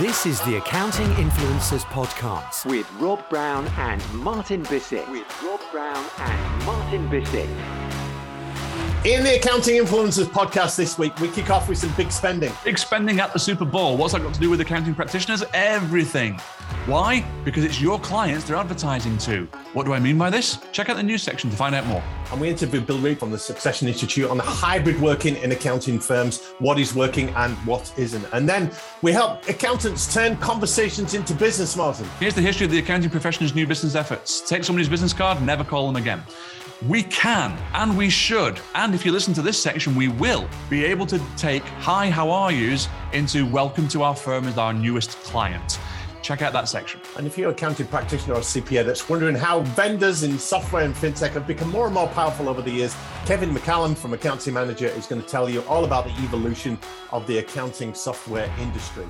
This is the Accounting Influencers Podcast with Rob Brown and Martin Bissett. With Rob Brown and Martin Bissett. In the Accounting Influencers podcast this week, we kick off with some big spending. Big spending at the Super Bowl. What's that got to do with accounting practitioners? Everything. Why? Because it's your clients they're advertising to. What do I mean by this? Check out the news section to find out more. And we interviewed Bill Reeb from the Succession Institute on the hybrid working in accounting firms, what is working and what isn't. And then we help accountants turn conversations into business, Martin. Here's the history of the accounting profession's new business efforts. Take somebody's business card, never call them again. We can and we should, and if you listen to this section, we will be able to take hi, how are yous into welcome to our firm as our newest client. Check out that section. And if you're an accounting practitioner or CPA that's wondering how vendors in software and fintech have become more and more powerful over the years, Kevin McCallum from Accounting Manager is going to tell you all about the evolution of the accounting software industry.